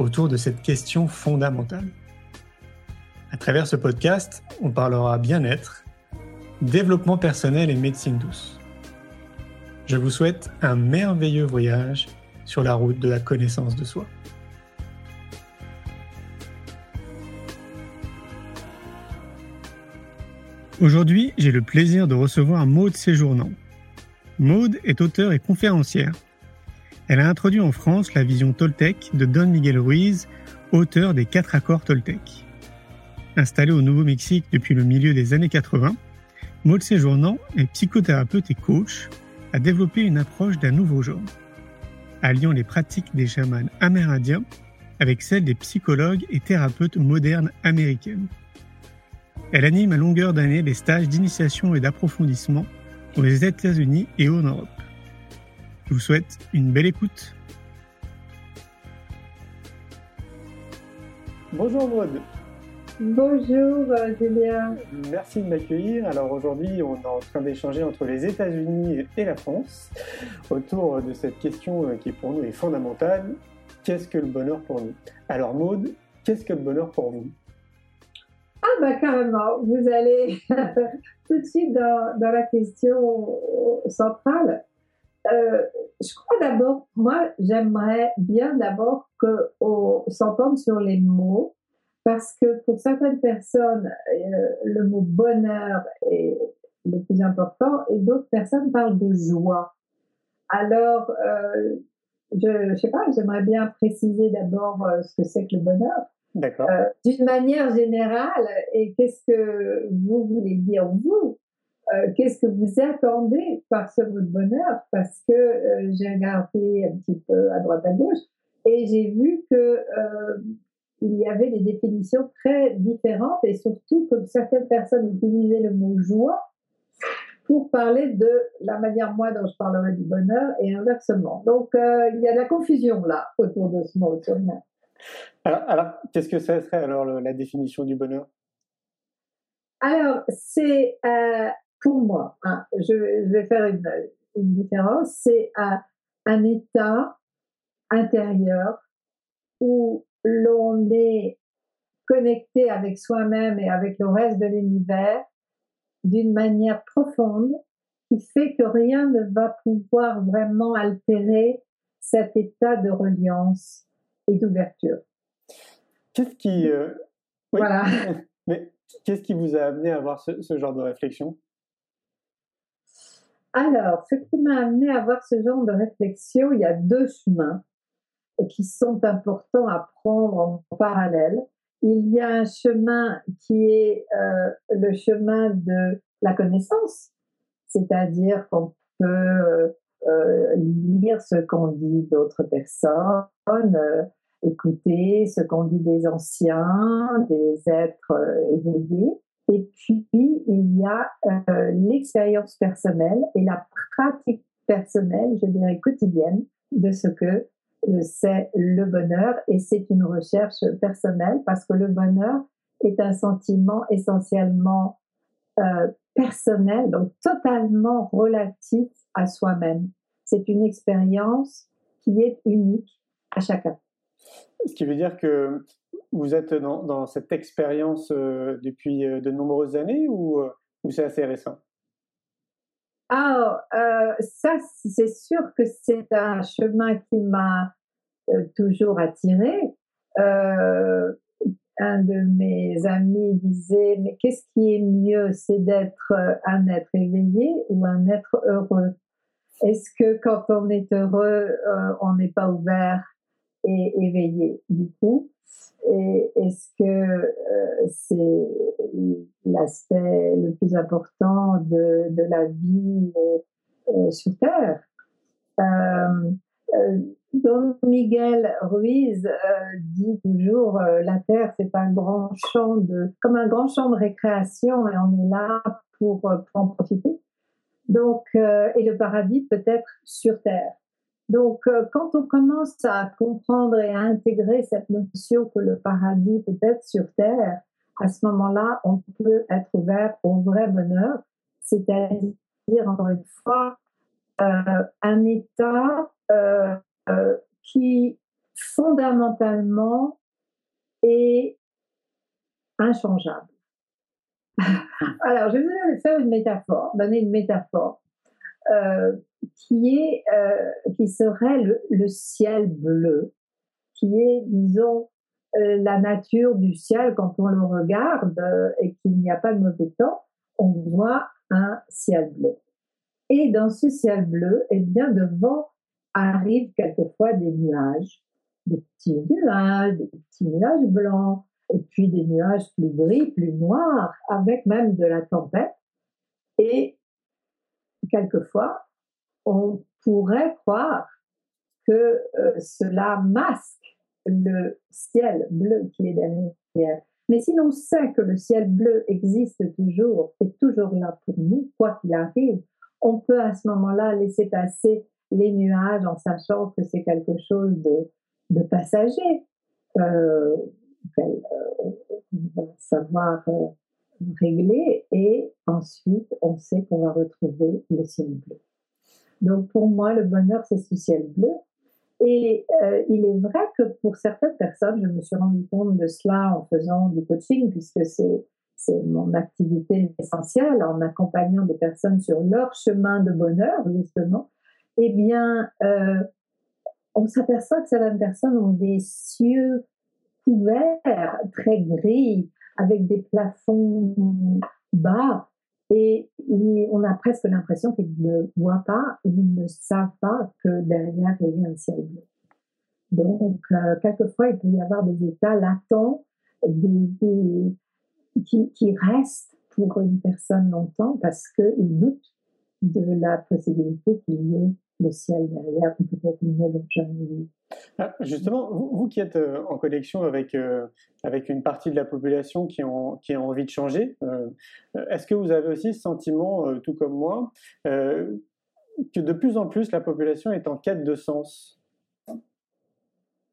autour de cette question fondamentale. À travers ce podcast, on parlera bien-être, développement personnel et médecine douce. Je vous souhaite un merveilleux voyage sur la route de la connaissance de soi. Aujourd'hui, j'ai le plaisir de recevoir Maude Séjournant. Maude est auteure et conférencière. Elle a introduit en France la vision Toltec de Don Miguel Ruiz, auteur des quatre accords Toltec. Installée au Nouveau-Mexique depuis le milieu des années 80, Maud Séjournant est psychothérapeute et coach, a développé une approche d'un nouveau genre, alliant les pratiques des chamans amérindiens avec celles des psychologues et thérapeutes modernes américaines. Elle anime à longueur d'année des stages d'initiation et d'approfondissement aux États-Unis et en Europe. Je vous souhaite une belle écoute. Bonjour Maud. Bonjour euh, Julien. Merci de m'accueillir. Alors aujourd'hui, on est en train d'échanger entre les États-Unis et la France autour de cette question euh, qui pour nous est fondamentale. Qu'est-ce que le bonheur pour nous? Alors Maud, qu'est-ce que le bonheur pour vous? Ah bah carrément, vous allez tout de suite dans, la question centrale. Euh, je crois d'abord, moi j'aimerais bien d'abord qu'on s'entende sur les mots parce que pour certaines personnes, euh, le mot bonheur est le plus important et d'autres personnes parlent de joie. Alors, euh, je ne sais pas, j'aimerais bien préciser d'abord euh, ce que c'est que le bonheur. D'accord. D'une manière générale, et qu'est-ce que vous voulez dire vous Qu'est-ce que vous attendez par ce mot de bonheur? Parce que j'ai regardé un petit peu à droite à gauche et j'ai vu que il y avait des définitions très différentes et surtout que certaines personnes utilisaient le mot joie pour parler de la manière moi dont je parlerai du bonheur et inversement. Donc euh, il y a de la confusion là autour de ce mot. Alors, alors qu'est-ce que ça serait alors la définition du bonheur? Alors c'est euh, pour moi, hein, je, vais faire une, une différence, c'est un état intérieur où l'on est connecté avec soi-même et avec le reste de l'univers d'une manière profonde qui fait que rien ne va pouvoir vraiment altérer cet état de reliance et d'ouverture. Qu'est-ce qui, euh, voilà. Mais qu'est-ce qui vous a amené à avoir ce, ce genre de réflexion? Alors, ce qui m'a amené à avoir ce genre de réflexion, il y a deux chemins qui sont importants à prendre en parallèle. Il y a un chemin qui est euh, le chemin de la connaissance, c'est-à-dire qu'on peut euh, lire ce qu'ont dit d'autres personnes, euh, écouter ce qu'ont dit des anciens, des êtres éveillés. Et puis, il y a l'expérience personnelle et la pratique personnelle, je dirais quotidienne, de ce que c'est le bonheur et c'est une recherche personnelle parce que le bonheur est un sentiment essentiellement euh, personnel, donc totalement relatif à soi-même. C'est une expérience qui est unique à chacun. Ce qui veut dire que vous êtes dans, cette expérience euh, depuis euh, de nombreuses années ou, ou c'est assez récent? Ah, euh, ça, c'est sûr que c'est un chemin qui m'a euh, toujours attiré. Euh, un de mes amis disait, mais qu'est-ce qui est mieux, c'est d'être un être éveillé ou un être heureux? Est-ce que quand on est heureux, on n'est pas ouvert et éveillé? Du coup et est-ce que euh, c'est l'aspect le plus important de, la vie euh, euh sur Terre? Euh, Don Miguel Ruiz dit toujours euh, la Terre, c'est un grand champ de, comme un grand champ de récréation et on est là pour, euh, pour en profiter. Donc, euh, et le paradis peut être sur Terre. Donc, quand on commence à comprendre et à intégrer cette notion que le paradis peut être sur Terre, à ce moment-là, on peut être ouvert au vrai bonheur, c'est-à-dire, encore une fois, un état qui fondamentalement est inchangeable. Alors, je vais faire une métaphore, donner une métaphore euh, qui est, euh, qui serait le, ciel bleu, qui est, disons, euh, la nature du ciel quand on le regarde et qu'il n'y a pas de mauvais temps, on voit un ciel bleu. Et dans ce ciel bleu, eh bien, devant arrivent quelquefois des nuages des petits nuages, des petits nuages blancs, et puis des nuages plus gris, plus noirs, avec même de la tempête. Et quelquefois, on pourrait croire que euh, cela masque le ciel bleu qui est derrière. Mais si l'on sait que le ciel bleu existe toujours, est toujours là pour nous, quoi qu'il arrive, on peut à ce moment-là laisser passer les nuages en sachant que c'est quelque chose de, de passagers. Euh, va savoir euh, régler et ensuite on sait qu'on va retrouver le ciel bleu. Donc pour moi, le bonheur, c'est ce ciel bleu. Et euh, il est vrai que pour certaines personnes, je me suis rendu compte de cela en faisant du coaching, puisque c'est c'est mon activité essentielle en accompagnant des personnes sur leur chemin de bonheur, justement. Eh bien, euh, on s'aperçoit que certaines personnes ont des cieux couverts, très gris, avec des plafonds bas, et on a presque l'impression qu'ils ne voient pas, ils ne savent pas que derrière il y a un ciel bleu. Donc, euh, quelquefois, il peut y avoir des états latents qui, qui, restent pour une personne longtemps parce qu'ils doutent de la possibilité qu'il y ait le ciel derrière, peut-être une jamais ah, justement, vous, qui êtes euh, en connexion avec, euh, avec une partie de la population qui, ont, qui a envie de changer, euh, est-ce que vous avez aussi ce sentiment, tout comme moi, que de plus en plus la population est en quête de sens?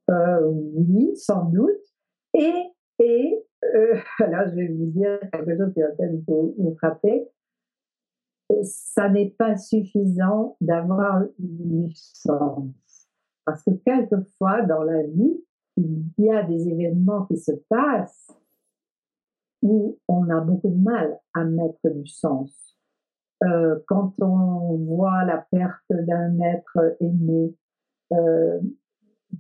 Oui, sans doute. Et, et là, je vais vous dire quelque chose qui va peut-être vous frapper ça n'est pas suffisant d'avoir du sens. Parce que quelquefois, dans la vie, il y a des événements qui se passent où on a beaucoup de mal à mettre du sens. Euh, quand on voit la perte d'un être aimé euh,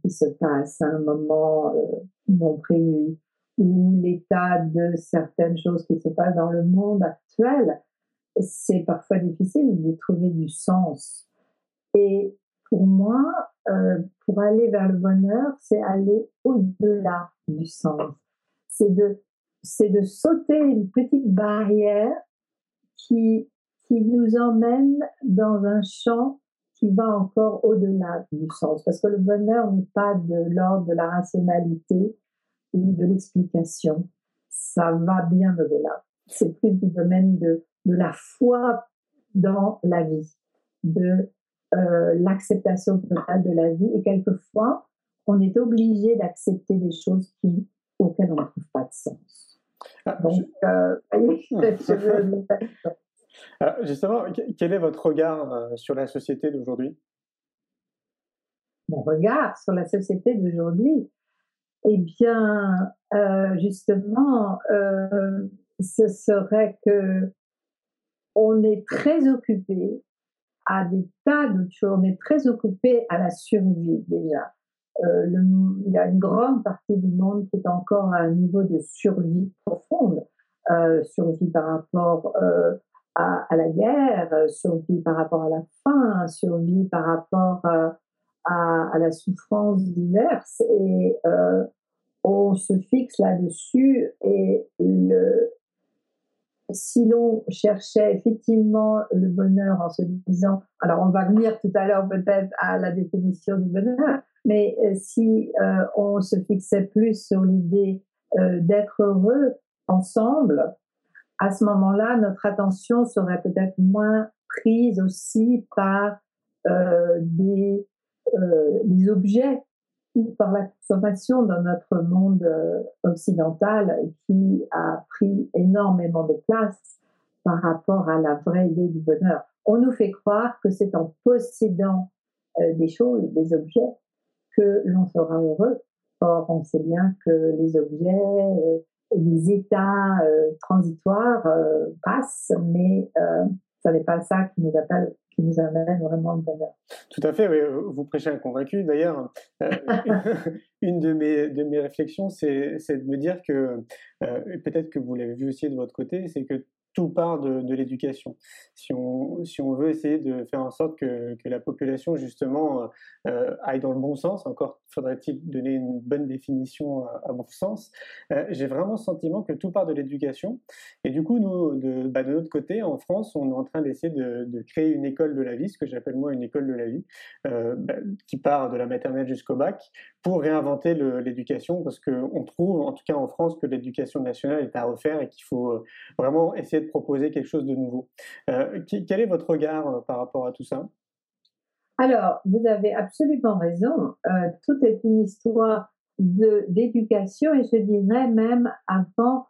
qui se passe à un moment euh, non prévu, ou l'état de certaines choses qui se passent dans le monde actuel, c'est parfois difficile de trouver du sens. Et pour moi, euh, pour aller vers le bonheur, c'est aller au-delà du sens. C'est de, c'est de sauter une petite barrière qui, qui nous emmène dans un champ qui va encore au-delà du sens. Parce que le bonheur n'est pas de l'ordre de la rationalité ou de l'explication. Ça va bien au-delà. C'est plus du domaine de de la foi dans la vie, de euh, l'acceptation totale de la vie. Et quelquefois, on est obligé d'accepter des choses qui, auxquelles on ne trouve pas de sens. Ah, Donc, euh, justement, quel est votre regard euh, sur la société d'aujourd'hui? Mon regard sur la société d'aujourd'hui, eh bien, justement, ce serait que on est très occupé à des tas d'autres choses. On est très occupé à la survie déjà. Euh, il y a une grande partie du monde qui est encore à un niveau de survie profonde, euh, survie par rapport euh, à, la guerre, survie par rapport à la faim, survie par rapport à, à, la souffrance diverse. Et on se fixe là-dessus et le, si l'on cherchait effectivement le bonheur en se disant, alors on va venir tout à l'heure peut-être à la définition du bonheur, Mais si on se fixait plus sur l'idée d'être heureux ensemble, à ce moment-là, notre attention serait peut-être moins prise aussi par des, des objets par la consommation dans notre monde euh, occidental qui a pris énormément de place par rapport à la vraie idée du bonheur. On nous fait croire que c'est en possédant euh, des choses, des objets, que l'on sera heureux. Or, on sait bien que les objets, euh, les états transitoires passent, mais ce n'est pas ça qui nous appelle qui nous amène vraiment le bonheur. Tout à fait, oui. vous prêchez un convaincu. D'ailleurs, euh, une de mes, de mes réflexions, c'est de me dire que, euh, peut-être que vous l'avez vu aussi de votre côté, c'est que tout part de, l'éducation. Si on, veut essayer de faire en sorte que, la population, justement, euh, aille dans le bon sens, encore faudrait-il donner une bonne définition à, mon sens, euh, j'ai vraiment le sentiment que tout part de l'éducation. Et du coup, nous, de, bah, notre côté, en France, on est en train d'essayer de, créer une école de la vie, ce que j'appelle moi une école de la vie, euh, bah, qui part de la maternelle jusqu'au bac, pour réinventer l'éducation, parce qu'on trouve, en tout cas en France, que l'éducation nationale est à refaire et qu'il faut vraiment essayer de proposer quelque chose de nouveau. Euh, quel est votre regard euh, par rapport à tout ça? Alors, vous avez absolument raison. Euh, tout est une histoire d'éducation et je dirais même avant,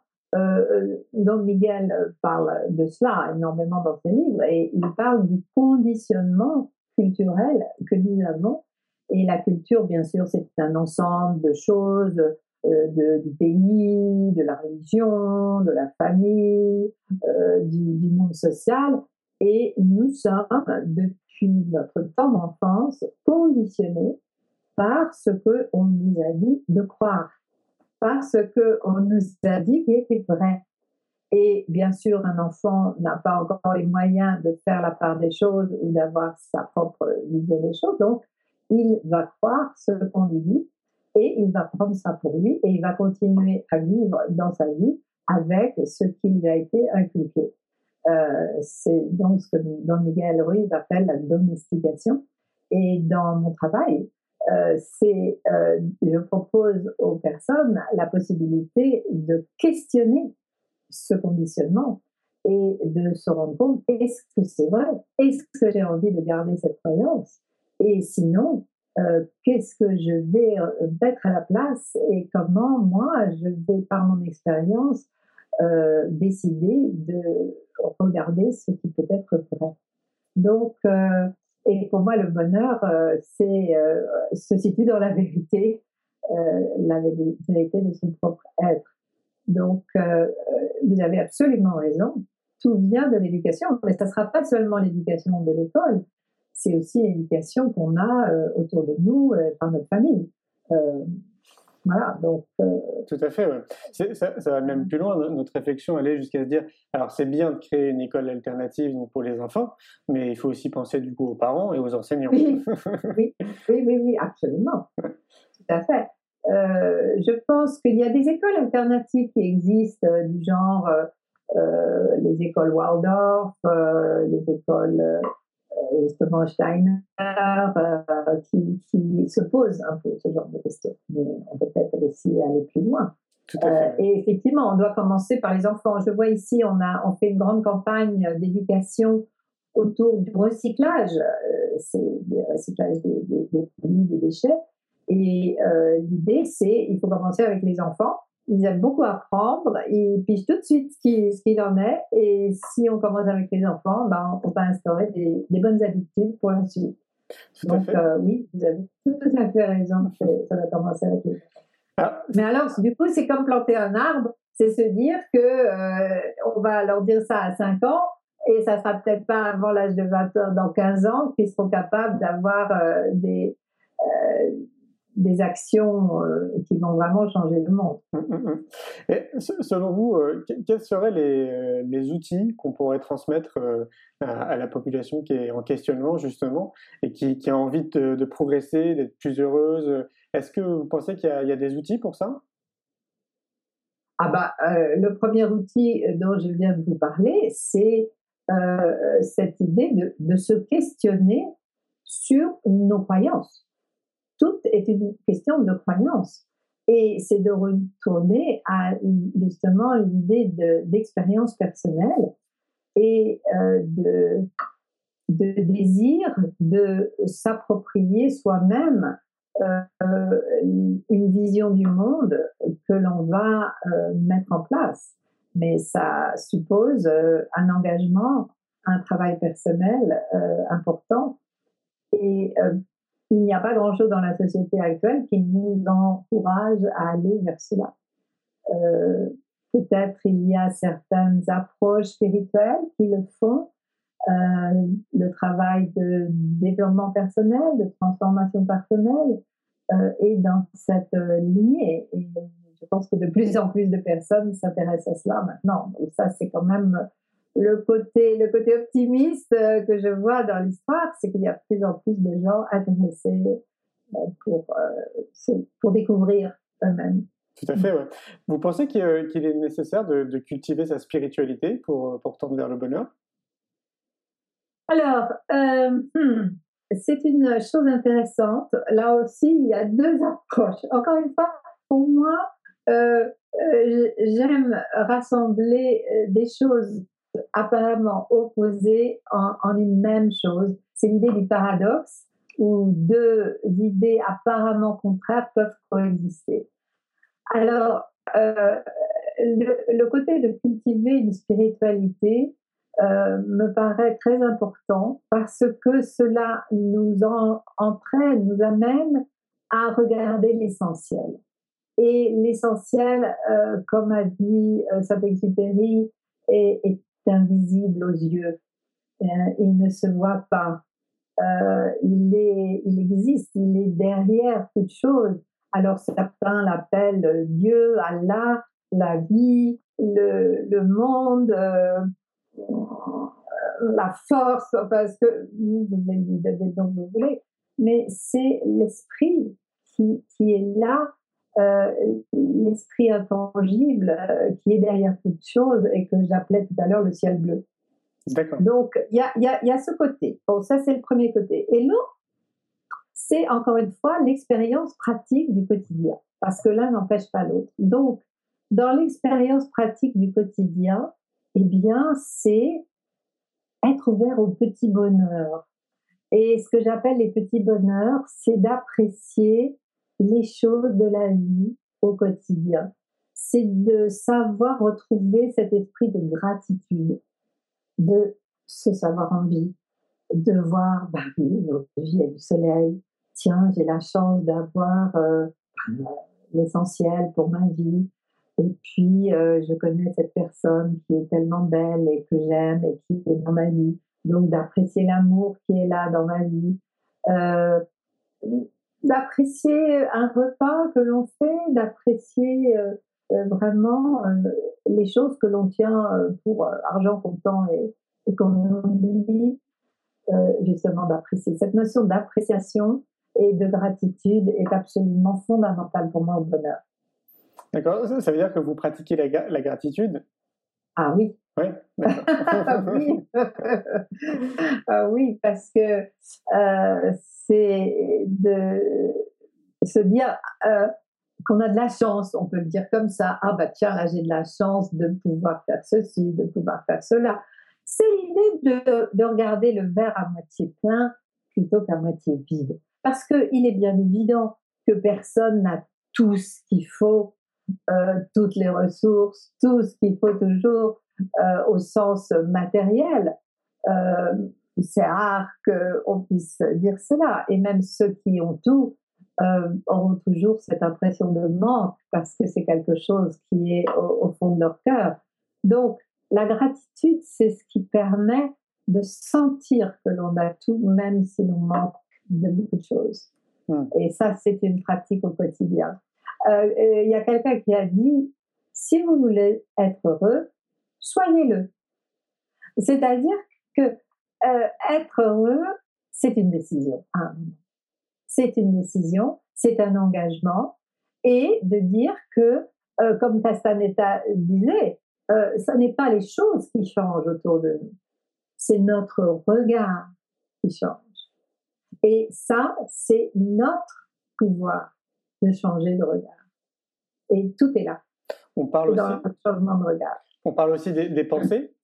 Don Miguel parle de cela énormément dans ses livres et il parle du conditionnement culturel que nous avons. Et la culture, bien sûr, c'est un ensemble de choses euh, de, du pays, de la religion, de la famille, euh, du, du, monde social. Et nous sommes, depuis notre temps d'enfance, conditionnés par ce qu'on nous a dit de croire, par ce qu'on nous a dit qui était vrai. Et bien sûr, un enfant n'a pas encore les moyens de faire la part des choses ou d'avoir sa propre vision des choses. Donc, il va croire ce qu'on lui dit et il va prendre ça pour lui et il va continuer à vivre dans sa vie avec ce qui lui a été inculqué. Euh, c'est donc ce que Don Miguel Ruiz appelle la domestication. Et dans mon travail, euh, euh, je propose aux personnes la possibilité de questionner ce conditionnement et de se rendre compte est-ce que c'est vrai? Est-ce que j'ai envie de garder cette croyance? Et sinon, euh, qu'est-ce que je vais euh, mettre à la place et comment moi je vais par mon expérience euh, décider de regarder ce qui peut être vrai. Donc, et pour moi le bonheur, c'est se situe dans la vérité, la vérité de son propre être. Donc, vous avez absolument raison. Tout vient de l'éducation, mais ça ne sera pas seulement l'éducation de l'école, c'est aussi l'éducation qu'on a euh, autour de nous euh, par notre famille. Euh, voilà, donc. Tout à fait, ça, va même plus loin. Notre réflexion allait jusqu'à se dire alors, c'est bien de créer une école alternative pour les enfants, mais il faut aussi penser du coup aux parents et aux enseignants. Oui, oui, oui, oui, absolument. Tout à fait. je pense qu'il y a des écoles alternatives qui existent, du genre les écoles Waldorf, les écoles justement Steiner, euh, qui, qui, se pose un peu ce genre de questions. Mais on peut peut-être aussi aller plus loin. Euh, et effectivement, on doit commencer par les enfants. Je vois ici, on, a, on fait une grande campagne d'éducation autour du recyclage, euh, c'est le recyclage des, des, des, des déchets. Et l'idée, c'est il faut commencer avec les enfants ils aiment beaucoup apprendre, ils pigent tout de suite ce qu'il en est, et si on commence avec les enfants, ben, on peut instaurer des, des bonnes habitudes pour la suite. Donc euh, oui, vous avez tout à fait raison, ça va commencer avec les. Ah. Mais alors, du coup, c'est comme planter un arbre, c'est se dire que euh, on va leur dire ça à 5 ans, et ça sera peut-être pas avant l'âge de 20 ans, dans 15 ans, qu'ils seront capables d'avoir euh, des des actions euh, qui vont vraiment changer le monde. Hum, hum, hum. Et selon vous, euh, quels seraient les, les outils qu'on pourrait transmettre euh, à, la population qui est en questionnement justement et qui, qui a envie de, de progresser, d'être plus heureuse? Est-ce que vous pensez qu'il y, y, a des outils pour ça? Ah bah, le premier outil dont je viens de vous parler, c'est cette idée de, de se questionner sur nos croyances tout est une question de croyance. Et c'est de retourner à justement l'idée d'expérience personnelle et euh, de, désir de s'approprier soi-même euh, une vision du monde que l'on va euh, mettre en place. Mais ça suppose un engagement, un travail personnel important. Et il n'y a pas grand-chose dans la société actuelle qui nous encourage à aller vers cela. Euh, Peut-être il y a certaines approches spirituelles qui le font, euh, le travail de développement personnel, de transformation personnelle euh, est dans cette euh, lignée. Je pense que de plus en plus de personnes s'intéressent à cela maintenant. Ça, c'est quand même le côté, le côté optimiste euh, que je vois dans l'histoire, c'est qu'il y a de plus en plus de gens intéressés euh, pour, euh, pour découvrir eux-mêmes. Tout à fait, ouais. Vous pensez qu'il est nécessaire de, de, cultiver sa spiritualité pour, pour tendre vers le bonheur? Alors, euh, hmm, c'est une chose intéressante. Là aussi, il y a deux approches. Encore une fois, pour moi, euh, euh, j'aime rassembler des choses apparemment opposées en, une même chose. C'est l'idée du paradoxe où deux idées apparemment contraires peuvent coexister. Alors, euh, le, côté de cultiver une spiritualité euh, me paraît très important parce que cela nous en, entraîne, nous amène à regarder l'essentiel. Et l'essentiel, euh, comme a dit Saint-Exupéry, est, invisible aux yeux. Euh, il ne se voit pas. Euh, il, est, il existe, il est derrière toute chose. Alors certains l'appellent Dieu, Allah, la vie, le, monde, euh, la force, parce que vous devez donc vous voulez, mais c'est l'esprit qui, qui est là, euh, l'esprit intangible euh, qui est derrière toute chose et que j'appelais tout à l'heure le ciel bleu. Donc il y a, y, a, y a ce côté. Bon, ça c'est le premier côté. Et l'autre, c'est encore une fois l'expérience pratique du quotidien, parce que l'un n'empêche pas l'autre. Donc, dans l'expérience pratique du quotidien, eh bien, c'est être ouvert au petit bonheur. Et ce que j'appelle les petits bonheurs, c'est d'apprécier les choses de la vie au quotidien. C'est de savoir retrouver cet esprit de gratitude, de se savoir en vie, de voir, bah oui, notre vie a du soleil. Tiens, j'ai la chance d'avoir euh, l'essentiel pour ma vie. Et puis, euh, je connais cette personne qui est tellement belle et que j'aime et qui est dans ma vie. Donc, d'apprécier l'amour qui est là dans ma vie. Euh, d'apprécier un repas que l'on fait, d'apprécier euh, euh vraiment euh, les choses que l'on tient euh, pour argent comptant et, et qu'on oublie, justement d'apprécier. Cette notion d'appréciation et de gratitude est absolument fondamentale pour moi au bonheur. D'accord, ça veut dire que vous pratiquez la, la gratitude? Ah oui. Oui, ah oui, parce que euh, c'est de se dire euh, qu'on a de la chance, on peut le dire comme ça. Ah bah tiens, là j'ai de la chance de pouvoir faire ceci, de pouvoir faire cela. C'est l'idée de, de regarder le verre à moitié plein plutôt qu'à moitié vide. Parce qu'il est bien évident que personne n'a tout ce qu'il faut euh, toutes les ressources, tout ce qu'il faut toujours euh, au sens matériel. Euh, c'est rare qu'on puisse dire cela. Et même ceux qui ont tout euh, auront toujours cette impression de manque parce que c'est quelque chose qui est au, au fond de leur cœur. Donc, la gratitude, c'est ce qui permet de sentir que l'on a tout, même si l'on manque de beaucoup de choses. Mmh. Et ça, c'est une pratique au quotidien. Euh, il y a quelqu'un qui a dit, si vous voulez être heureux, soyez-le. C'est-à-dire que euh, être heureux, c'est une décision. Hein. C'est une décision, c'est un engagement, et de dire que, euh, comme Castaneda disait, euh, ce n'est pas les choses qui changent autour de nous, c'est notre regard qui change. Et ça, c'est notre pouvoir de changer de regard. Et tout est là. On parle dans aussi, le changement de regard. On parle aussi des, pensées?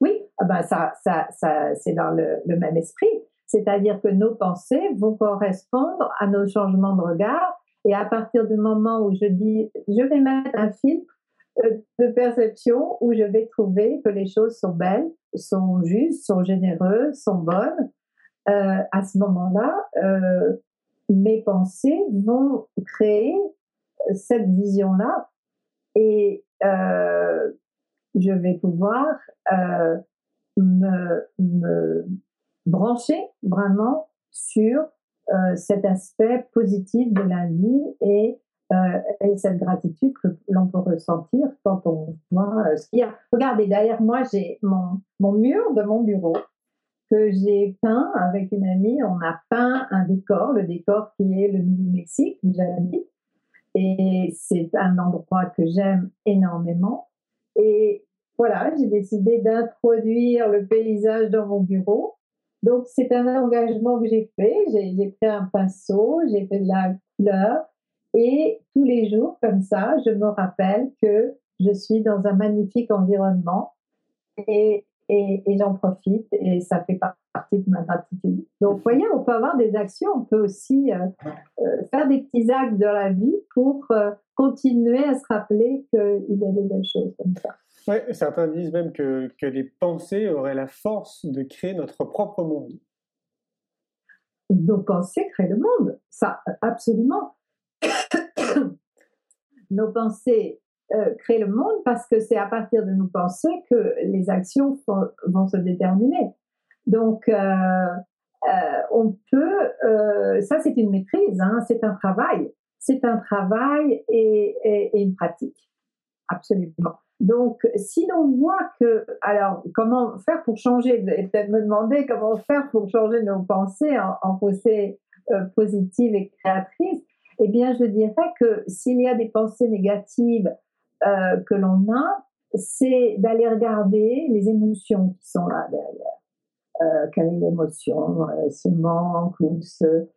Oui, ah ben ça, ça, ça c'est dans le, même esprit. C'est-à-dire que nos pensées vont correspondre à nos changements de regard. Et à partir du moment où je dis, je vais mettre un filtre euh, de perception où je vais trouver que les choses sont belles, sont justes, sont généreuses, sont bonnes, euh, à ce moment-là, euh, mes pensées vont créer cette vision-là et je vais pouvoir euh, me, me, brancher vraiment sur euh, cet aspect positif de la vie et, et cette gratitude que l'on peut ressentir quand on voit ce qu'il y a. Regardez, derrière moi, j'ai mon, mon mur de mon bureau que j'ai peint avec une amie. On a peint un décor, le décor qui est le Nouveau-Mexique où j'habite. Et c'est un endroit que j'aime énormément. Et voilà, j'ai décidé d'introduire le paysage dans mon bureau. Donc, c'est un engagement que j'ai fait. J'ai pris un pinceau, j'ai fait de la couleur. Et tous les jours, comme ça, je me rappelle que je suis dans un magnifique environnement. Et et, j'en profite et ça fait partie de ma gratitude. Donc, vous voyez, on peut avoir des actions, on peut aussi euh, euh, faire des petits actes dans la vie pour euh, continuer à se rappeler qu'il y a des belles choses comme ça. Oui, certains disent même que, que les pensées auraient la force de créer notre propre monde. Nos pensées créent le monde, ça, absolument. Nos pensées créer le monde parce que c'est à partir de nos pensées que les actions vont se déterminer. Donc, euh, euh, on peut, ça c'est une maîtrise, hein, c'est un travail, c'est un travail et, et, une pratique, absolument. Donc, si l'on voit que, alors, comment faire pour changer, et peut-être me demander comment faire pour changer nos pensées en, en pensées positives et créatrices, eh bien, je dirais que s'il y a des pensées négatives euh, que l'on a, c'est d'aller regarder les émotions qui sont là derrière. Euh, quelle est l'émotion, euh, ce manque ou ce,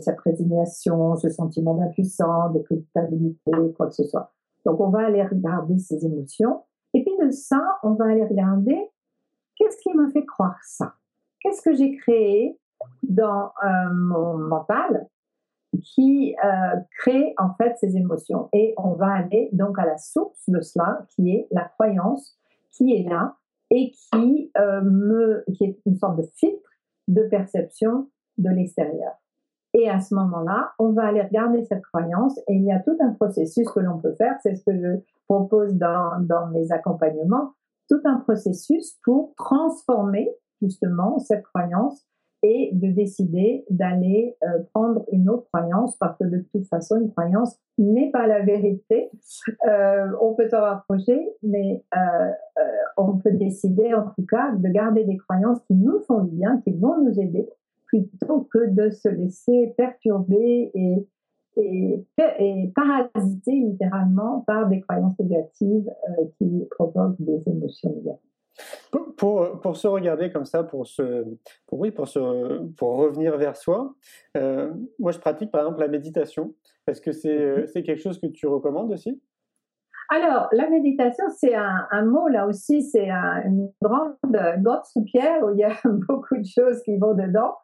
cette résignation, ce sentiment d'impuissance, de culpabilité, quoi que ce soit. Donc on va aller regarder ces émotions. Et puis de ça, on va aller regarder qu'est-ce qui m'a fait croire ça Qu'est-ce que j'ai créé dans mon mental qui euh, crée en fait ces émotions. Et on va aller donc à la source de cela, qui est la croyance qui est là et qui, euh, me, est une sorte de filtre de perception de l'extérieur. Et à ce moment-là, on va aller regarder cette croyance et il y a tout un processus que l'on peut faire, c'est ce que je propose dans, dans mes accompagnements, tout un processus pour transformer justement cette croyance et de décider d'aller euh, prendre une autre croyance parce que de toute façon, une croyance n'est pas la vérité. Euh, on peut s'en rapprocher, mais euh, on peut décider en tout cas de garder des croyances qui nous font du bien, qui vont nous aider, plutôt que de se laisser perturber et, et, et parasiter littéralement par des croyances négatives qui provoquent des émotions négatives. Pour, pour, se regarder comme ça, pour, se, pour, oui, pour, se, pour revenir vers soi, euh, moi je pratique par exemple la méditation. Est-ce que c'est euh, c'est quelque chose que tu recommandes aussi? Alors, la méditation, c'est un, un, mot, là aussi, c'est une grande grotte sous pierre où il y a beaucoup de choses qui vont dedans.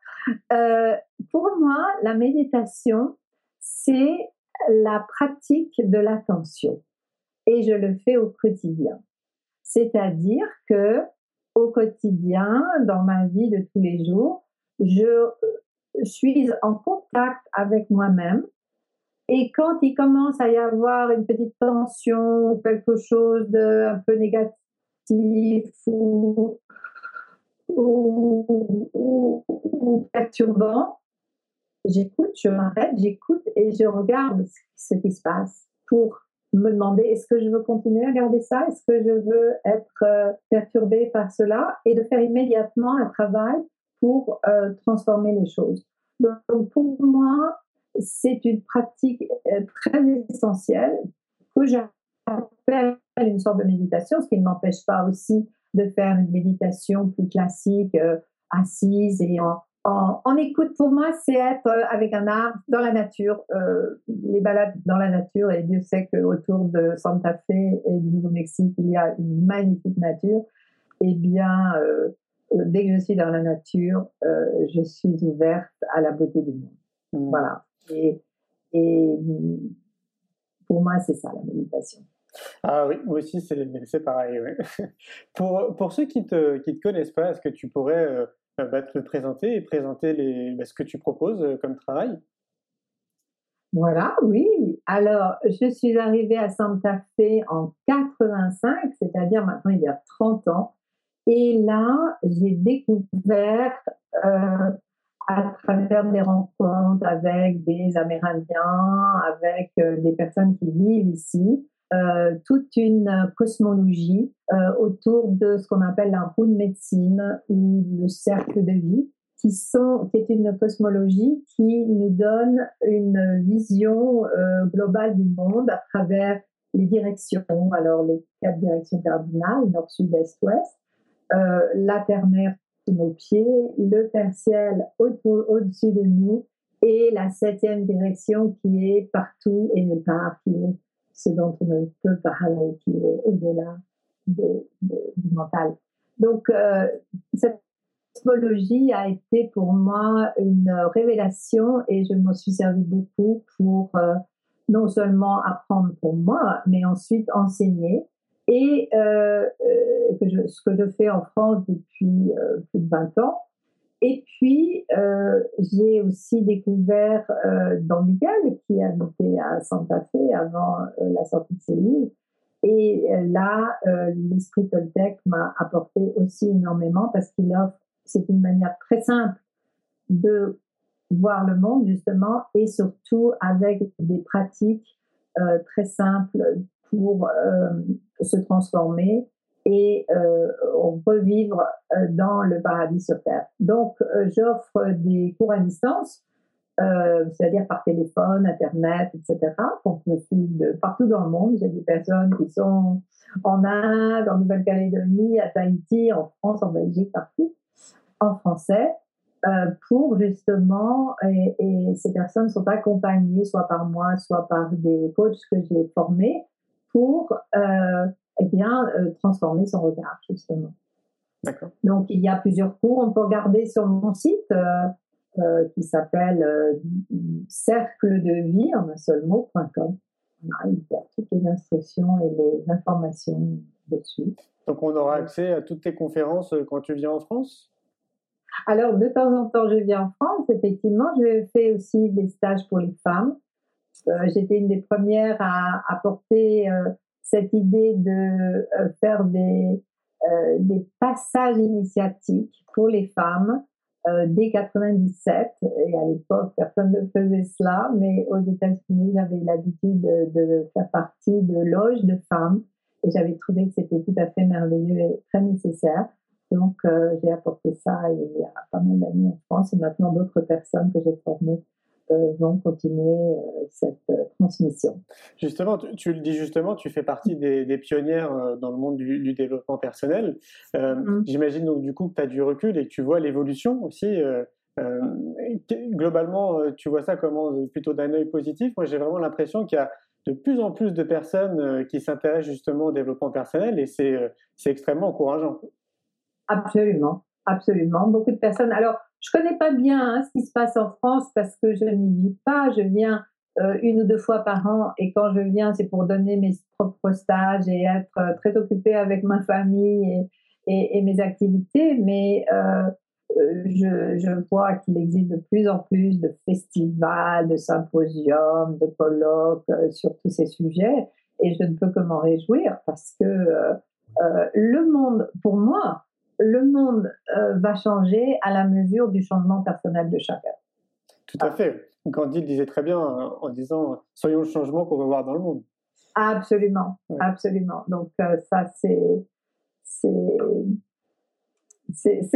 Euh, pour moi, la méditation, c'est la pratique de l'attention. Et je le fais au quotidien. C'est-à-dire que au quotidien, dans ma vie de tous les jours, je suis en contact avec moi-même. Et quand il commence à y avoir une petite tension ou quelque chose de un peu négatif ou, ou perturbant, j'écoute, je m'arrête, j'écoute et je regarde ce qui se passe pour me demander est-ce que je veux continuer à garder ça? Est-ce que je veux être euh, perturbée par cela Et de faire immédiatement un travail pour euh, transformer les choses? Donc pour moi, c'est une pratique euh, très essentielle que j'appelle une sorte de méditation, ce qui ne m'empêche pas aussi de faire une méditation plus classique, assise et en, en, écoute, pour moi, c'est être euh, avec un arbre dans la nature, euh, les balades dans la nature. Et Dieu sait qu'autour de Santa Fe et du Nouveau-Mexique, il y a une magnifique nature. Eh bien, euh, dès que je suis dans la nature, je suis ouverte à la beauté du monde. Mmh. Voilà. Et, et pour moi, c'est ça la méditation. Ah oui, moi aussi, c'est pareil. pour, pour ceux qui ne te, qui te connaissent pas, est-ce que tu pourrais bah, te présenter et présenter les, bah, ce que tu proposes euh, comme travail. Voilà, oui. Alors, je suis arrivée à Santa Fe en 85, c'est-à-dire maintenant il y a 30 ans. Et là, j'ai découvert euh, à travers des rencontres avec des Amérindiens, avec euh, des personnes qui vivent ici, euh, toute une cosmologie euh, autour de ce qu'on appelle la roue de médecine ou le cercle de vie, qui, sont, qui est une cosmologie qui nous donne une vision euh, globale du monde à travers les directions, alors les quatre directions cardinales, nord, sud, est, ouest, euh, la terre-mer sous nos pieds, le père-ciel au-dessus de nous, et la septième direction qui est partout et nulle part, qui est ce dont on ne peut parler, qui est au-delà de, du mental. Donc, euh, cette cosmologie a été pour moi une révélation et je m'en suis servi beaucoup pour euh, non seulement apprendre pour moi, mais ensuite enseigner. Et euh, je, ce que je fais en France depuis plus de 20 ans, et puis, euh, j'ai aussi découvert euh, Don Miguel, qui habitait à Santa Fe avant euh, la sortie de ses livres. Et euh, là, euh, l'esprit Toltec m'a apporté aussi énormément parce qu'il offre, c'est une manière très simple de voir le monde, justement, et surtout avec des pratiques très simples pour se transformer et euh, revivre euh, dans le paradis sur Terre. Donc, euh, j'offre des cours à distance, c'est-à-dire par téléphone, Internet, etc., qu'on peut suivre de partout dans le monde. J'ai des personnes qui sont en Inde, en Nouvelle-Calédonie, à Tahiti, en France, en Belgique, partout, en français. pour justement, et, ces personnes sont accompagnées soit par moi, soit par des coachs que j'ai formés pour euh, bien, euh, transformer son regard, justement. Donc, il y a plusieurs cours. On peut regarder sur mon site euh, euh, qui s'appelle cercle de vie en un seul mot.com. Il y a toutes les instructions et les informations dessus. Donc, on aura accès à toutes tes conférences quand tu viens en France? Alors, de temps en temps, je viens en France, effectivement. Je fais aussi des stages pour les femmes. J'étais une des premières à apporter cette idée de euh, faire des, euh, des passages initiatiques pour les femmes euh, dès 97. Et à l'époque, personne ne faisait cela, mais aux États-Unis, j'avais l'habitude de, de, faire partie de loges de femmes et j'avais trouvé que c'était tout à fait merveilleux et très nécessaire. Donc, euh, j'ai apporté ça il y a pas mal d'années en France et maintenant d'autres personnes que j'ai formées vont continuer euh, cette euh, transmission. Justement, tu, le dis justement, tu fais partie des, pionnières dans le monde du, développement personnel. Mm-hmm. J'imagine donc du coup que tu as du recul et que tu vois l'évolution aussi. globalement, tu vois ça comment plutôt d'un œil positif. Moi, j'ai vraiment l'impression qu'il y a de plus en plus de personnes qui s'intéressent justement au développement personnel et c'est extrêmement encourageant. Absolument, absolument. Beaucoup de personnes. Alors, je connais pas bien hein, ce qui se passe en France parce que je n'y vis pas. Je viens euh, une ou deux fois par an et quand je viens, c'est pour donner mes propres stages et être euh, très occupée avec ma famille et, et, mes activités. Mais euh, euh je, je, vois qu'il existe de plus en plus de festivals, de symposiums, de colloques euh, sur tous ces sujets et je ne peux que m'en réjouir parce que le monde, pour moi, le monde euh, va changer à la mesure du changement personnel de chacun. Tout à fait. Gandhi le disait très bien euh, en disant soyons le changement qu'on veut voir dans le monde. Absolument, absolument. Donc euh, ça c'est c'est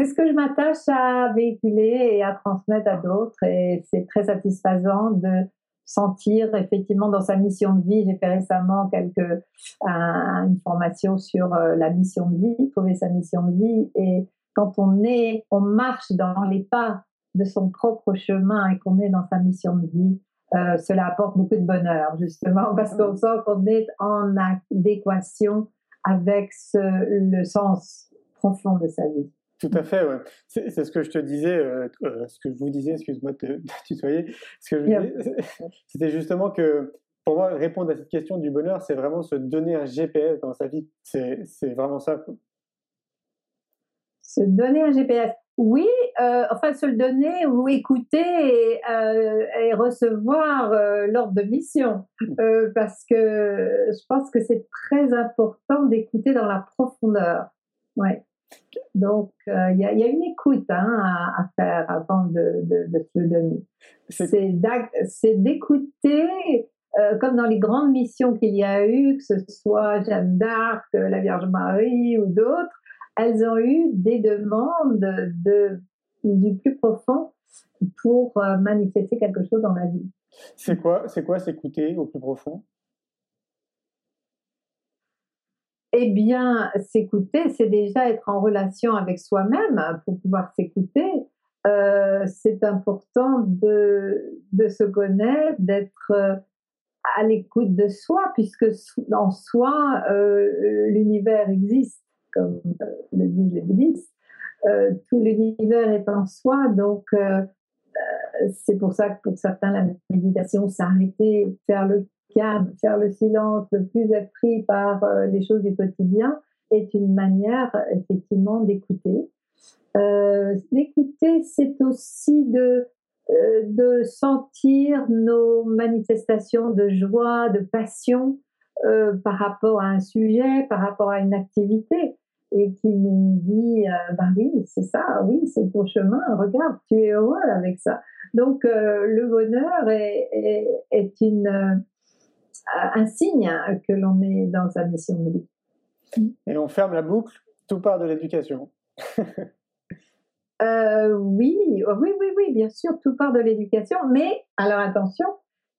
ce que je m'attache à véhiculer et à transmettre à d'autres et c'est très satisfaisant de sentir effectivement dans sa mission de vie. J'ai fait récemment quelques une formation sur euh, la mission de vie, trouver sa mission de vie. Et quand on est, on marche dans les pas de son propre chemin et qu'on est dans sa mission de vie, euh, cela apporte beaucoup de bonheur, justement, parce qu'on sent qu'on est en adéquation avec le sens profond de sa vie. Tout à fait, ouais. C'est ce que je te disais, euh, euh, ce que je vous disais, excuse-moi de te tutoyer. Ce que je disais, c'était justement que pour moi, répondre à cette question du bonheur, c'est vraiment se donner un GPS dans sa vie. C'est vraiment ça. Se donner un GPS. Oui, euh, enfin se le donner ou écouter et, euh, recevoir euh, l'ordre de mission, mmh. parce que je pense que c'est très important d'écouter dans la profondeur. Ouais. Donc il y, a une écoute hein, à, faire avant de, de, se le donner. C'est d'écouter comme dans les grandes missions qu'il y a eu, que ce soit Jeanne d'Arc, la Vierge Marie ou d'autres, elles ont eu des demandes de, du plus profond pour euh, manifester quelque chose dans la vie. C'est quoi, c'est quoi s'écouter au plus profond? Eh bien, s'écouter, c'est déjà être en relation avec soi-même pour pouvoir s'écouter. Euh, c'est important de, de, se connaître, d'être euh, à l'écoute de soi, puisque en soi, l'univers existe comme euh, le disent les bouddhistes. Euh, tout l'univers est en soi, donc euh, c'est pour ça que pour certains, la méditation, s'arrêter, faire le calme, faire le silence, ne plus être pris par les choses du quotidien, est une manière effectivement d'écouter. d'écouter, c'est aussi de, de sentir nos manifestations de joie, de passion par rapport à un sujet, par rapport à une activité et qui nous dit euh, bah oui c'est ça oui c'est ton chemin regarde tu es heureux avec ça donc euh, le bonheur est, est, une euh, un signe que l'on est dans sa mission de vie. Et on ferme la boucle tout part de l'éducation. Oui oui oui oui bien sûr tout part de l'éducation mais alors attention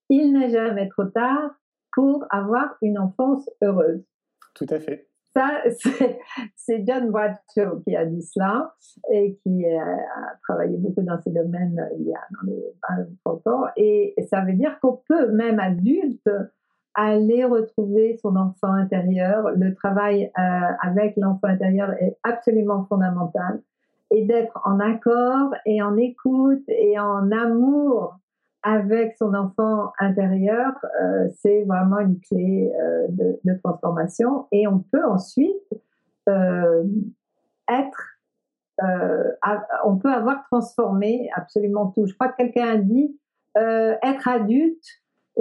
il n'est jamais trop tard pour avoir une enfance heureuse. Tout à fait. Ça, c'est John Bradshaw qui a dit cela et qui a travaillé beaucoup dans ces domaines euh, il y a dans les 20 ans. Et ça veut dire qu'on peut, même adulte, aller retrouver son enfant intérieur. Le travail euh, avec l'enfant intérieur est absolument fondamental. Et d'être en accord et en écoute et en amour avec son enfant intérieur, euh, c'est vraiment une clé euh, de, transformation. Et on peut ensuite euh, être, on peut avoir transformé absolument tout. Je crois que quelqu'un a dit, être adulte,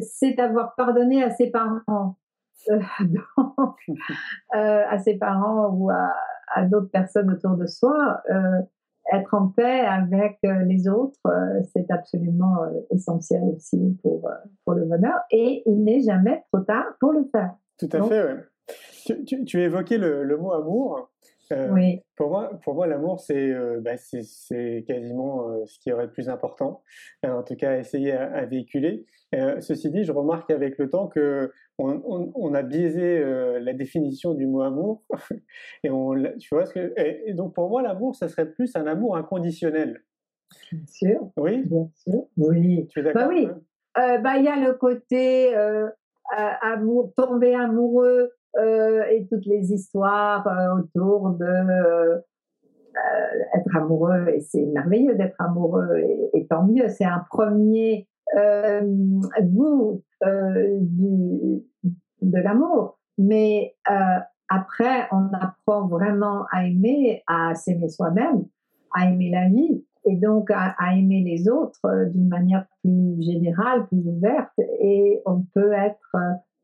c'est avoir pardonné à ses parents. donc, à ses parents ou à, à d'autres personnes autour de soi être en paix avec euh, les autres, euh, c'est absolument euh, essentiel aussi pour, pour le bonheur. Et il n'est jamais trop tard pour le faire. Tout à fait, oui. Tu, tu, évoquais le, le, mot amour. Oui. Pour moi, pour moi l'amour, c'est bah, quasiment ce qui aurait le plus important, en tout cas essayer à, à véhiculer. ceci dit, je remarque avec le temps que on, a biaisé euh, la définition du mot amour. et on, tu vois ce que, et, donc pour moi, l'amour, ça serait plus un amour inconditionnel. Bien sûr. Oui? Bien sûr. Oui. Tu es d'accord bah oui. Euh, bah il y a le côté euh, amour, tomber amoureux et toutes les histoires autour de être amoureux. Et c'est merveilleux d'être amoureux. et tant mieux. C'est un premier euh, goût euh, du, de l'amour. Mais euh, après, on apprend vraiment à aimer, à s'aimer soi-même, à aimer la vie et donc à, aimer les autres d'une manière plus générale, plus ouverte. Et on peut être,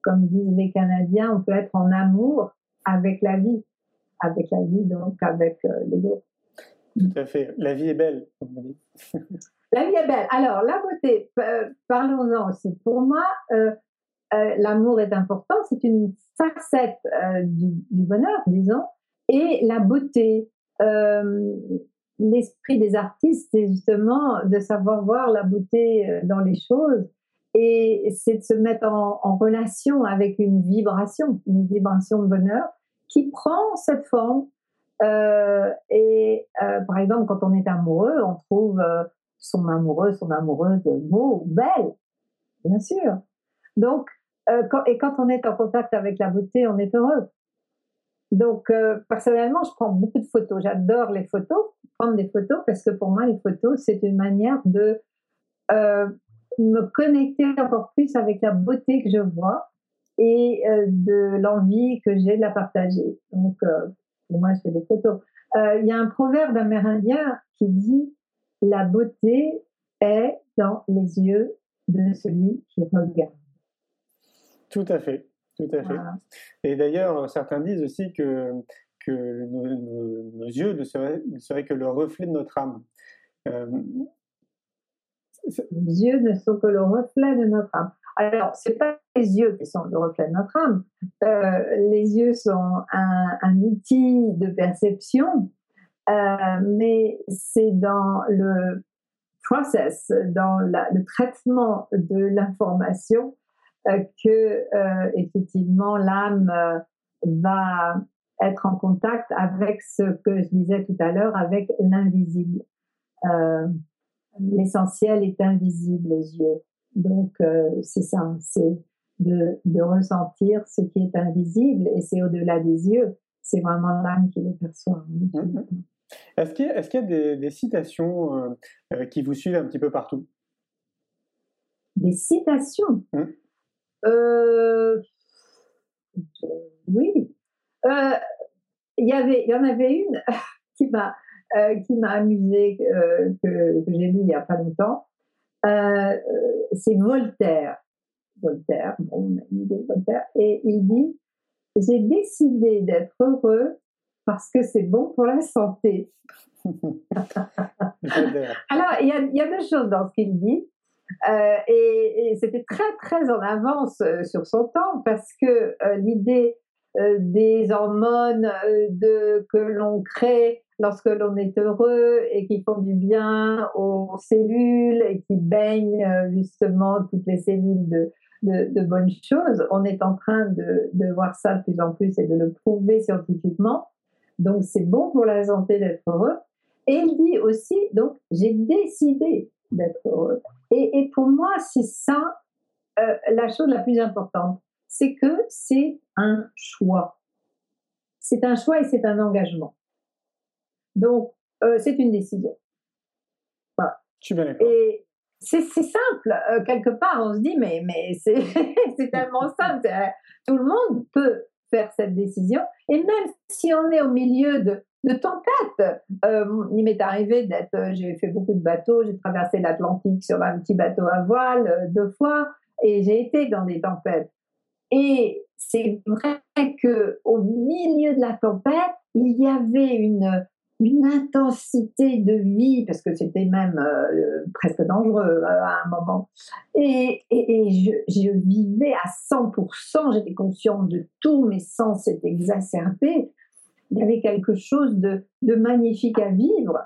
comme disent les Canadiens, on peut être en amour avec la vie, avec la vie, donc avec les autres. Tout à fait. La vie est belle, comme on dit. La vie est belle. Alors, la beauté, euh, parlons-en aussi. Pour moi, euh, euh, l'amour est important. C'est une facette du, bonheur, disons. Et la beauté, l'esprit des artistes, c'est justement de savoir voir la beauté dans les choses. Et c'est de se mettre en, relation avec une vibration, une vibration de bonheur qui prend cette forme. et par exemple, quand on est amoureux, on trouve son amoureux, son amoureuse beau, belle, bien sûr. Donc, euh, et quand on est en contact avec la beauté, on est heureux. Donc, euh, personnellement, je prends beaucoup de photos. J'adore les photos, prendre des photos, parce que pour moi, les photos, c'est une manière de euh, me connecter encore plus avec la beauté que je vois et de l'envie que j'ai de la partager. Donc, moi, je fais des photos. Il y a un proverbe amérindien qui dit La beauté est dans les yeux de celui qui regarde. Tout à fait, tout à fait. Et d'ailleurs, certains disent aussi que, que nos, yeux ne seraient, que le reflet de notre âme. Les yeux ne sont que le reflet de notre âme. Alors, ce n'est pas les yeux qui sont le reflet de notre âme. Euh, les yeux sont un, outil de perception, euh, mais c'est dans le process, dans le traitement de l'information euh, que euh, effectivement l'âme va être en contact avec ce que je disais tout à l'heure, avec l'invisible. L'essentiel est invisible aux yeux. Donc c'est ça, c'est de, de, ressentir ce qui est invisible et c'est au-delà des yeux. C'est vraiment l'âme qui le perçoit. Mm-hmm. Est-ce qu'il y, a des, des citations qui vous suivent un petit peu partout? Des citations? Mm. Euh, oui. Euh, il y avait, il y en avait une qui m'a euh, qui m'a amusé que, que j'ai lu il y a pas longtemps. c'est Voltaire. Voltaire, bon, Voltaire, et il dit j'ai décidé d'être heureux parce que c'est bon pour la santé. Alors, il y, a, il y, a, deux choses dans ce qu'il dit. Euh, et, c'était très très en avance euh, sur son temps parce que euh, l'idée des hormones de, que l'on crée lorsque l'on est heureux et qui font du bien aux cellules et qui baignent justement toutes les cellules de, de, bonnes choses, on est en train de, de voir ça de plus en plus et de le prouver scientifiquement. Donc c'est bon pour la santé d'être heureux. Et il dit aussi, donc j'ai décidé d'être heureux. Et, et, pour moi, c'est ça euh, la chose la plus importante. C'est que c'est un choix. C'est un choix et c'est un engagement. Donc, euh, c'est une décision. Voilà. Et c'est simple. Euh, quelque part, on se dit, mais, mais c'est tellement simple. Tout le monde peut faire cette décision. Et même si on est au milieu de, de tempêtes. Euh, il m'est arrivé d'être, euh, j'ai fait beaucoup de bateaux, j'ai traversé l'Atlantique sur un petit bateau à voile euh, deux fois et j'ai été dans des tempêtes. Et c'est vrai que au milieu de la tempête, il y avait une intensité de vie parce que c'était même presque dangereux à un moment. Et, je, vivais à 100%, j'étais consciente de tout, mes sens étaient exacerbés il y avait quelque chose de, magnifique à vivre.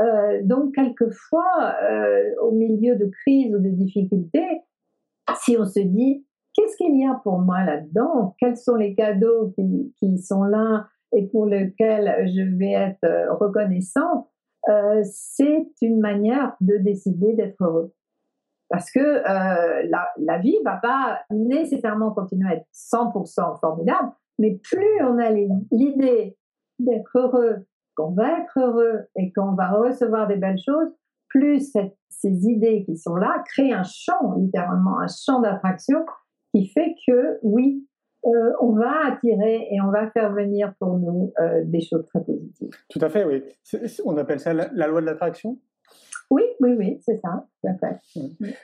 Euh, donc, quelquefois, euh, au milieu de crises ou de difficultés, si on se dit, qu'est-ce qu'il y a pour moi là-dedans? Quels sont les cadeaux qui, sont là et pour lesquels je vais être euh, reconnaissant? Euh, C'est une manière de décider d'être heureux. Parce que euh, la, la vie va pas nécessairement continuer à être 100% formidable, mais plus on a l'idée d'être heureux, qu'on va être heureux et qu'on va recevoir des belles choses, plus ces idées qui sont là créent un champ, littéralement un champ d'attraction qui fait que oui, euh, on va attirer et on va faire venir pour nous euh, des choses très positives. Tout à fait, oui. On appelle ça la, loi de l'attraction? Oui, oui, oui, c'est ça, tout à fait.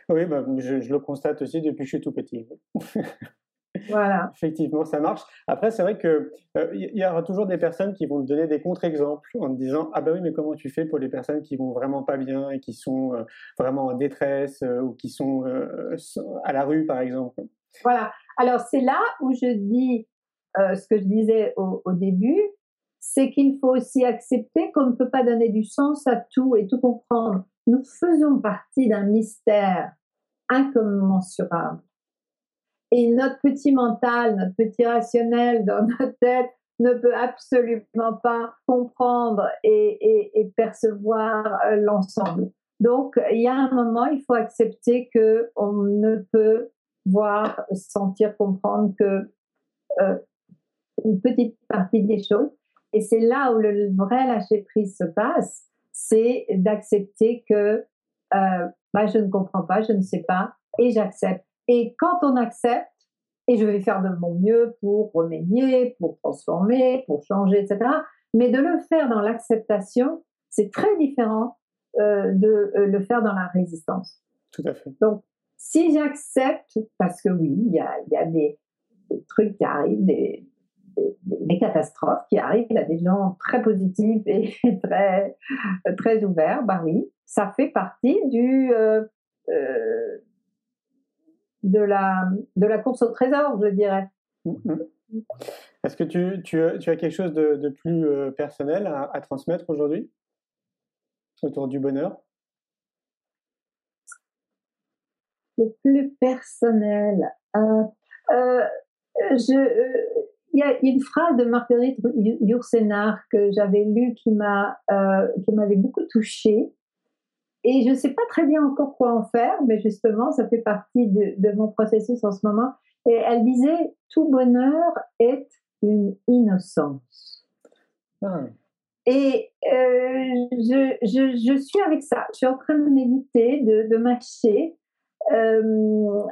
Oui, bah, je, je, le constate aussi depuis que je suis tout petit. Voilà. Effectivement, ça marche. Après, c'est vrai que il euh, y aura toujours des personnes qui vont te donner des contre-exemples en te disant ah ben oui, mais comment tu fais pour les personnes qui vont vraiment pas bien et qui sont euh, vraiment en détresse ou qui sont à la rue, par exemple? Voilà. Alors c'est là où je dis ce que je disais au, début, c'est qu'il faut aussi accepter qu'on ne peut pas donner du sens à tout et tout comprendre. Nous faisons partie d'un mystère incommensurable. Et notre petit mental, notre petit rationnel dans notre tête ne peut absolument pas comprendre et, et, et percevoir euh, l'ensemble. Donc, il y a un moment, il faut accepter que on ne peut voir, sentir, comprendre que euh, une petite partie des choses. Et c'est là où le vrai lâcher prise se passe, c'est d'accepter que euh, bah, je ne comprends pas, je ne sais pas, et j'accepte. Et quand on accepte, et je vais faire de mon mieux pour remédier, pour transformer, pour changer, etc. Mais de le faire dans l'acceptation, c'est très différent euh, de euh, le faire dans la résistance. Tout à fait. Donc, si j'accepte, parce que oui, il y a, des, trucs qui arrivent, des, catastrophes qui arrivent, a des gens très positifs et très, très ouverts, bah oui, ça fait partie du, euh, euh, de, la, de la course au trésor, je dirais. Mm-hmm. Est-ce que tu, tu, as quelque chose de, plus euh, personnel à, à transmettre aujourd'hui? Autour du bonheur? Plus personnel. Euh, euh, je, euh, il y a une phrase de Marguerite Yourcenar que j'avais lue qui m'a qui m'avait beaucoup touchée. Et je ne sais pas très bien encore quoi en faire mais justement ça fait partie de, de mon processus en ce moment. Et elle disait tout bonheur est une innocence. Ah. et euh, je, je, je, suis avec ça. Je suis en train de méditer de, de mâcher euh,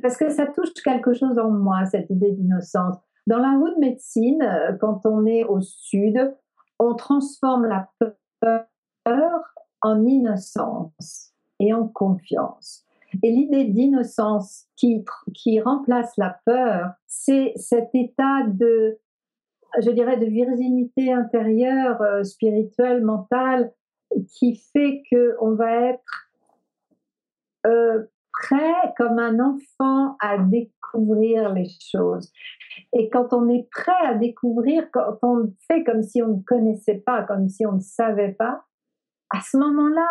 parce que ça touche quelque chose en moi, cette idée d'innocence. Dans la haute médecine, euh, quand on est au sud, on transforme la peur en innocence et en confiance. Et l'idée d'innocence qui, qui remplace la peur, c'est cet état de, je dirais, de virginité intérieure, euh, spirituelle, mentale, qui fait qu'on va être euh, prêt comme un enfant à découvrir les choses. Et quand on est prêt à découvrir, quand on fait comme si on ne connaissait pas, comme si on ne savait pas, à ce moment-là,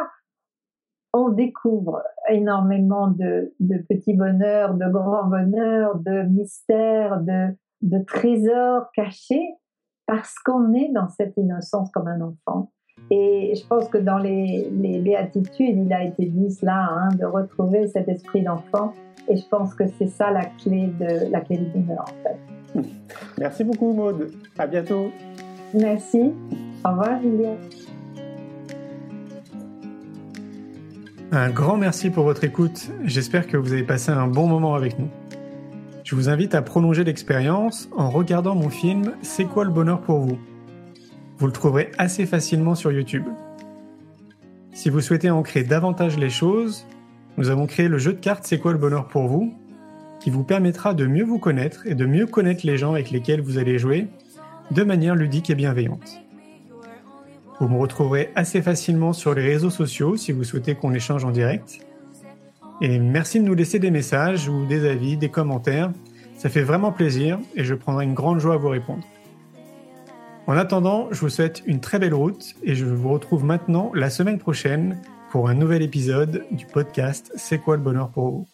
on découvre énormément de, de, petits bonheurs, de grands bonheurs, de mystères, de, de trésors cachés, parce qu'on est dans cette innocence comme un enfant. Et je pense que dans les, les béatitudes, il a été dit cela, hein, de retrouver cet esprit d'enfant. Et je pense que c'est ça la clé de la clé du bonheur, en fait. Merci beaucoup, Maude. À bientôt. Merci. Au revoir, Julien. Un grand merci pour votre écoute. J'espère que vous avez passé un bon moment avec nous. Je vous invite à prolonger l'expérience en regardant mon film C'est quoi le bonheur pour vous? Vous le trouverez assez facilement sur YouTube. Si vous souhaitez ancrer davantage les choses, nous avons créé le jeu de cartes C'est quoi le bonheur pour vous qui vous permettra de mieux vous connaître et de mieux connaître les gens avec lesquels vous allez jouer de manière ludique et bienveillante. Vous me retrouverez assez facilement sur les réseaux sociaux si vous souhaitez qu'on échange en direct. Et merci de nous laisser des messages ou des avis, des commentaires. Ça fait vraiment plaisir et je prendrai une grande joie à vous répondre. En attendant, je vous souhaite une très belle route et je vous retrouve maintenant la semaine prochaine pour un nouvel épisode du podcast C'est quoi le bonheur pour vous?